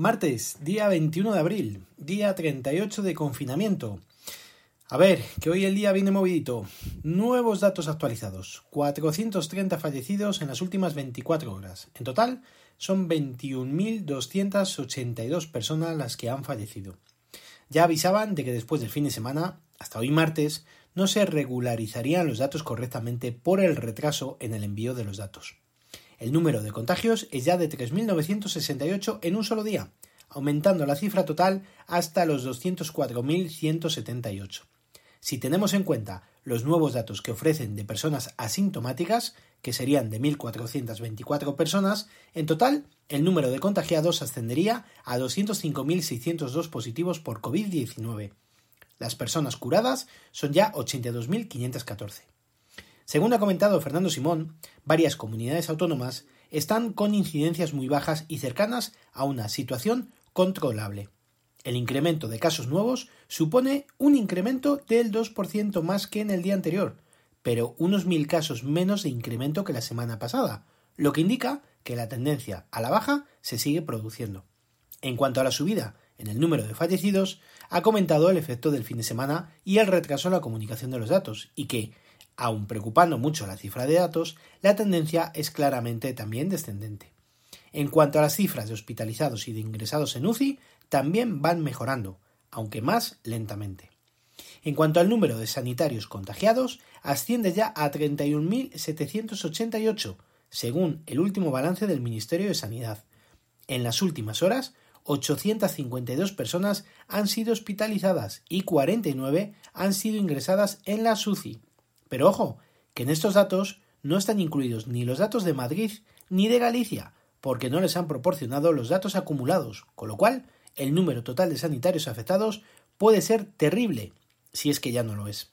Martes, día 21 de abril, día 38 de confinamiento. A ver, que hoy el día viene movidito. Nuevos datos actualizados. 430 fallecidos en las últimas 24 horas. En total, son 21.282 personas las que han fallecido. Ya avisaban de que después del fin de semana, hasta hoy martes, no se regularizarían los datos correctamente por el retraso en el envío de los datos. El número de contagios es ya de 3.968 en un solo día, aumentando la cifra total hasta los 204.178. Si tenemos en cuenta los nuevos datos que ofrecen de personas asintomáticas, que serían de 1.424 personas, en total el número de contagiados ascendería a 205.602 positivos por COVID-19. Las personas curadas son ya 82.514. Según ha comentado Fernando Simón, varias comunidades autónomas están con incidencias muy bajas y cercanas a una situación controlable. El incremento de casos nuevos supone un incremento del 2% más que en el día anterior, pero unos mil casos menos de incremento que la semana pasada, lo que indica que la tendencia a la baja se sigue produciendo. En cuanto a la subida en el número de fallecidos, ha comentado el efecto del fin de semana y el retraso en la comunicación de los datos, y que, aun preocupando mucho la cifra de datos, la tendencia es claramente también descendente. En cuanto a las cifras de hospitalizados y de ingresados en UCI, también van mejorando, aunque más lentamente. En cuanto al número de sanitarios contagiados, asciende ya a 31.788, según el último balance del Ministerio de Sanidad. En las últimas horas, 852 personas han sido hospitalizadas y 49 han sido ingresadas en la SUCI. Pero ojo, que en estos datos no están incluidos ni los datos de Madrid ni de Galicia, porque no les han proporcionado los datos acumulados, con lo cual el número total de sanitarios afectados puede ser terrible, si es que ya no lo es.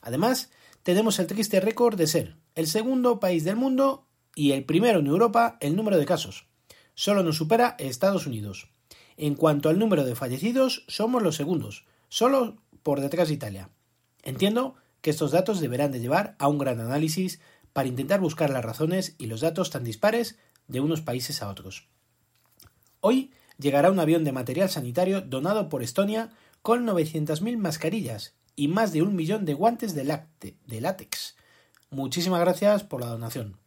Además, tenemos el triste récord de ser el segundo país del mundo y el primero en Europa el número de casos. Solo nos supera Estados Unidos. En cuanto al número de fallecidos, somos los segundos, solo por detrás de Italia. Entiendo que estos datos deberán de llevar a un gran análisis para intentar buscar las razones y los datos tan dispares de unos países a otros. Hoy llegará un avión de material sanitario donado por Estonia con 900.000 mascarillas y más de un millón de guantes de, látex. Muchísimas gracias por la donación.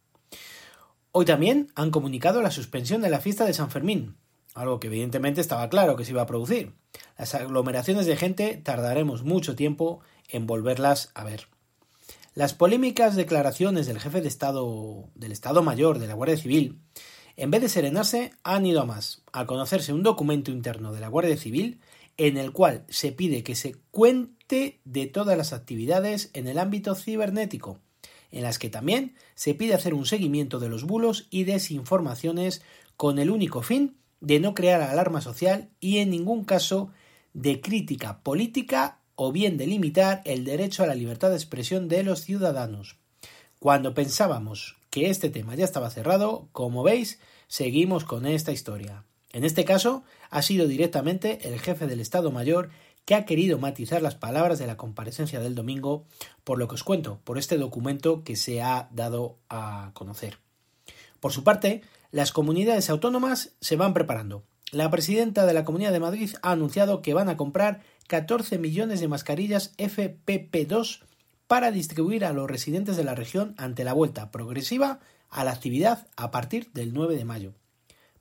Hoy también han comunicado la suspensión de la fiesta de San Fermín, algo que evidentemente estaba claro que se iba a producir. Las aglomeraciones de gente tardaremos mucho tiempo en volverlas a ver. Las polémicas declaraciones del jefe de Estado del Estado Mayor de la Guardia Civil en vez de serenarse, han ido a más, a conocerse un documento interno de la Guardia Civil en el cual se pide que se cuente de todas las actividades en el ámbito cibernético, en las que también se pide hacer un seguimiento de los bulos y desinformaciones con el único fin de no crear alarma social y en ningún caso de crítica política o bien de limitar el derecho a la libertad de expresión de los ciudadanos. Cuando pensábamos que este tema ya estaba cerrado, como veis, seguimos con esta historia. En este caso, ha sido directamente el jefe del Estado Mayor que ha querido matizar las palabras de la comparecencia del domingo, por lo que os cuento, por este documento que se ha dado a conocer. Por su parte, las comunidades autónomas se van preparando. La presidenta de la Comunidad de Madrid ha anunciado que van a comprar 14 millones de mascarillas FPP2 para distribuir a los residentes de la región ante la vuelta progresiva a la actividad a partir del 9 de mayo.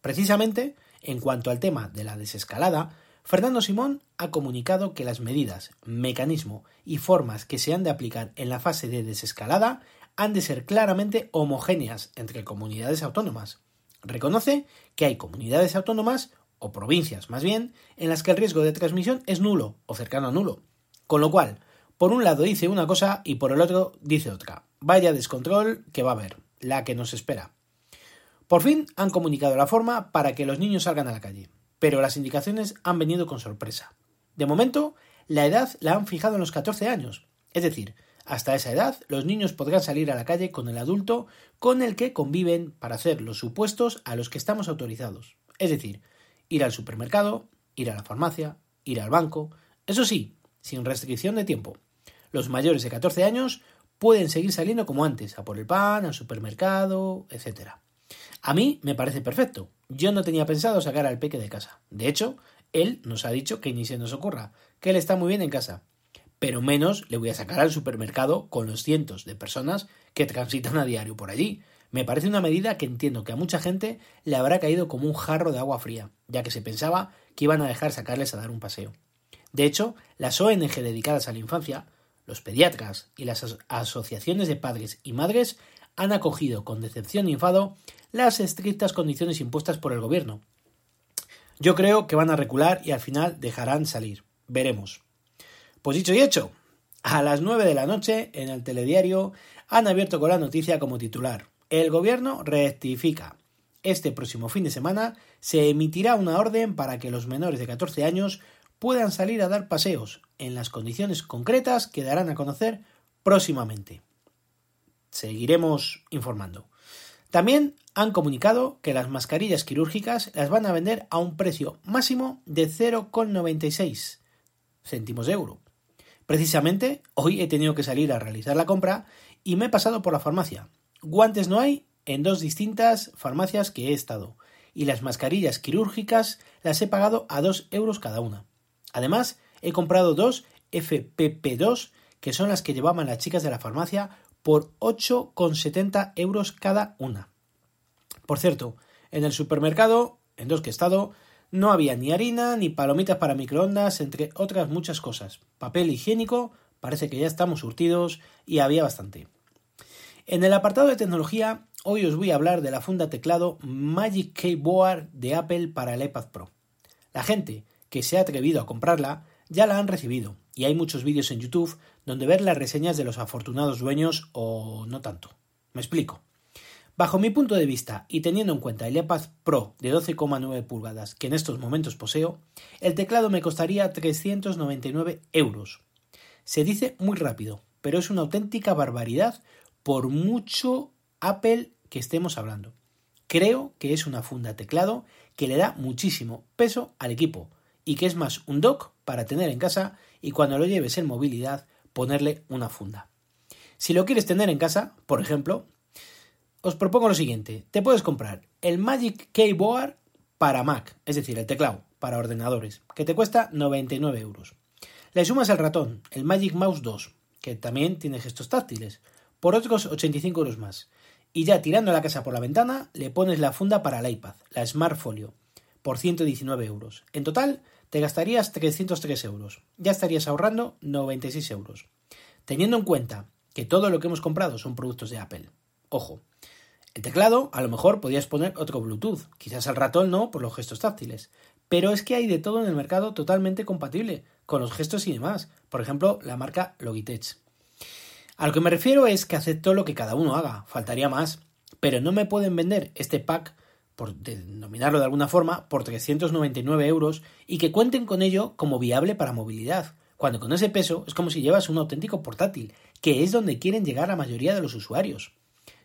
Precisamente, en cuanto al tema de la desescalada, Fernando Simón ha comunicado que las medidas, mecanismo y formas que se han de aplicar en la fase de desescalada han de ser claramente homogéneas entre comunidades autónomas. Reconoce que hay comunidades autónomas, o provincias más bien, en las que el riesgo de transmisión es nulo o cercano a nulo, con lo cual por un lado dice una cosa y por el otro dice otra. Vaya descontrol que va a haber, la que nos espera. Por fin han comunicado la forma para que los niños salgan a la calle, pero las indicaciones han venido con sorpresa. De momento, la edad la han fijado en los 14 años, es decir, hasta esa edad los niños podrán salir a la calle con el adulto con el que conviven para hacer los supuestos a los que estamos autorizados, es decir, ir al supermercado, ir a la farmacia, ir al banco, eso sí, sin restricción de tiempo. Los mayores de 14 años pueden seguir saliendo como antes, a por el pan, al supermercado, etc. A mí me parece perfecto, yo no tenía pensado sacar al peque de casa. De hecho, él nos ha dicho que ni se nos ocurra, que él está muy bien en casa. Pero menos le voy a sacar al supermercado con los cientos de personas que transitan a diario por allí. Me parece una medida que entiendo que a mucha gente le habrá caído como un jarro de agua fría, ya que se pensaba que iban a dejar sacarles a dar un paseo. De hecho, las ONG dedicadas a la infancia, los pediatras y las asociaciones de padres y madres han acogido con decepción y enfado las estrictas condiciones impuestas por el gobierno. Yo creo que van a recular y al final dejarán salir. Veremos. Pues dicho y hecho, a las nueve de la noche en el telediario han abierto con la noticia como titular. El gobierno rectifica. Este próximo fin de semana se emitirá una orden para que los menores de 14 años puedan salir a dar paseos en las condiciones concretas que darán a conocer próximamente. Seguiremos informando. También han comunicado que las mascarillas quirúrgicas las van a vender a un precio máximo de 0,96 céntimos de euro. Precisamente hoy he tenido que salir a realizar la compra y me he pasado por la farmacia. Guantes no hay en dos distintas farmacias que he estado y las mascarillas quirúrgicas las he pagado a 2 euros cada una. Además, he comprado dos FPP2 que son las que llevaban las chicas de la farmacia por 8,70 euros cada una. Por cierto, en el supermercado, en dos que he estado, no había ni harina, ni palomitas para microondas, entre otras muchas cosas. Papel higiénico, parece que ya estamos surtidos y había bastante. En el apartado de tecnología, hoy os voy a hablar de la funda teclado Magic Keyboard de Apple para el iPad Pro. La gente que se ha atrevido a comprarla ya la han recibido y hay muchos vídeos en YouTube donde ver las reseñas de los afortunados dueños o no tanto. Me explico. Bajo mi punto de vista y teniendo en cuenta el iPad Pro de 12,9 pulgadas que en estos momentos poseo, el teclado me costaría 399 euros. Se dice muy rápido, pero es una auténtica barbaridad por mucho Apple que estemos hablando. Creo que es una funda teclado que le da muchísimo peso al equipo, y que es más un dock para tener en casa y cuando lo lleves en movilidad ponerle una funda. Si lo quieres tener en casa, por ejemplo, os propongo lo siguiente. Te puedes comprar el Magic Keyboard para Mac, es decir, el teclado para ordenadores, que te cuesta 99 euros. Le sumas el ratón, el Magic Mouse 2, que también tiene gestos táctiles, por otros 85 euros más. Y ya tirando la casa por la ventana, le pones la funda para el iPad, la Smart Folio, por 119 euros. En total, te gastarías 303 euros. Ya estarías ahorrando 96 euros. Teniendo en cuenta que todo lo que hemos comprado son productos de Apple. Ojo, el teclado a lo mejor podías poner otro Bluetooth, quizás el ratón no por los gestos táctiles, pero es que hay de todo en el mercado totalmente compatible con los gestos y demás, por ejemplo la marca Logitech. A lo que me refiero es que acepto lo que cada uno haga, faltaría más, pero no me pueden vender este pack por denominarlo de alguna forma, por 399 euros y que cuenten con ello como viable para movilidad, cuando con ese peso es como si llevas un auténtico portátil, que es donde quieren llegar la mayoría de los usuarios.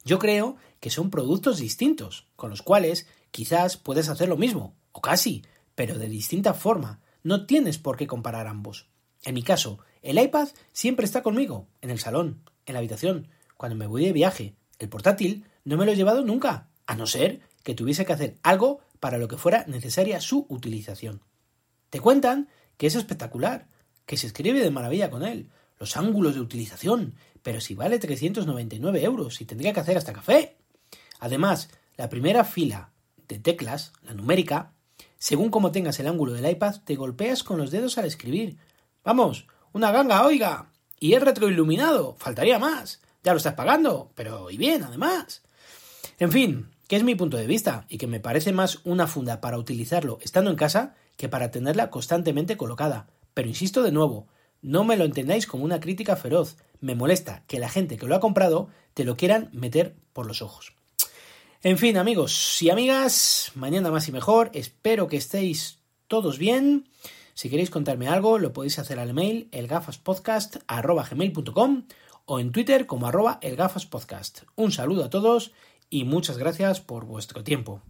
Yo creo que son productos distintos, con los cuales quizás puedes hacer lo mismo, o casi, pero de distinta forma. No tienes por qué comparar ambos. En mi caso, el iPad siempre está conmigo, en el salón, en la habitación, cuando me voy de viaje. El portátil no me lo he llevado nunca, a no ser que tuviese que hacer algo para lo que fuera necesaria su utilización. Te cuentan que es espectacular, que se escribe de maravilla con él, los ángulos de utilización, pero si vale 399 euros y tendría que hacer hasta café. Además, la primera fila de teclas, la numérica, según como tengas el ángulo del iPad, te golpeas con los dedos al escribir. Vamos, una ganga, oiga. Y es retroiluminado, faltaría más. Ya lo estás pagando, pero y bien, además. En fin, que es mi punto de vista y que me parece más una funda para utilizarlo estando en casa que para tenerla constantemente colocada. Pero insisto de nuevo, no me lo entendáis como una crítica feroz. Me molesta que la gente que lo ha comprado te lo quieran meter por los ojos. En fin, amigos y amigas, mañana más y mejor. Espero que estéis todos bien. Si queréis contarme algo, lo podéis hacer al mail elgafaspodcast.com o en Twitter como arroba elgafaspodcast. Un saludo a todos y muchas gracias por vuestro tiempo.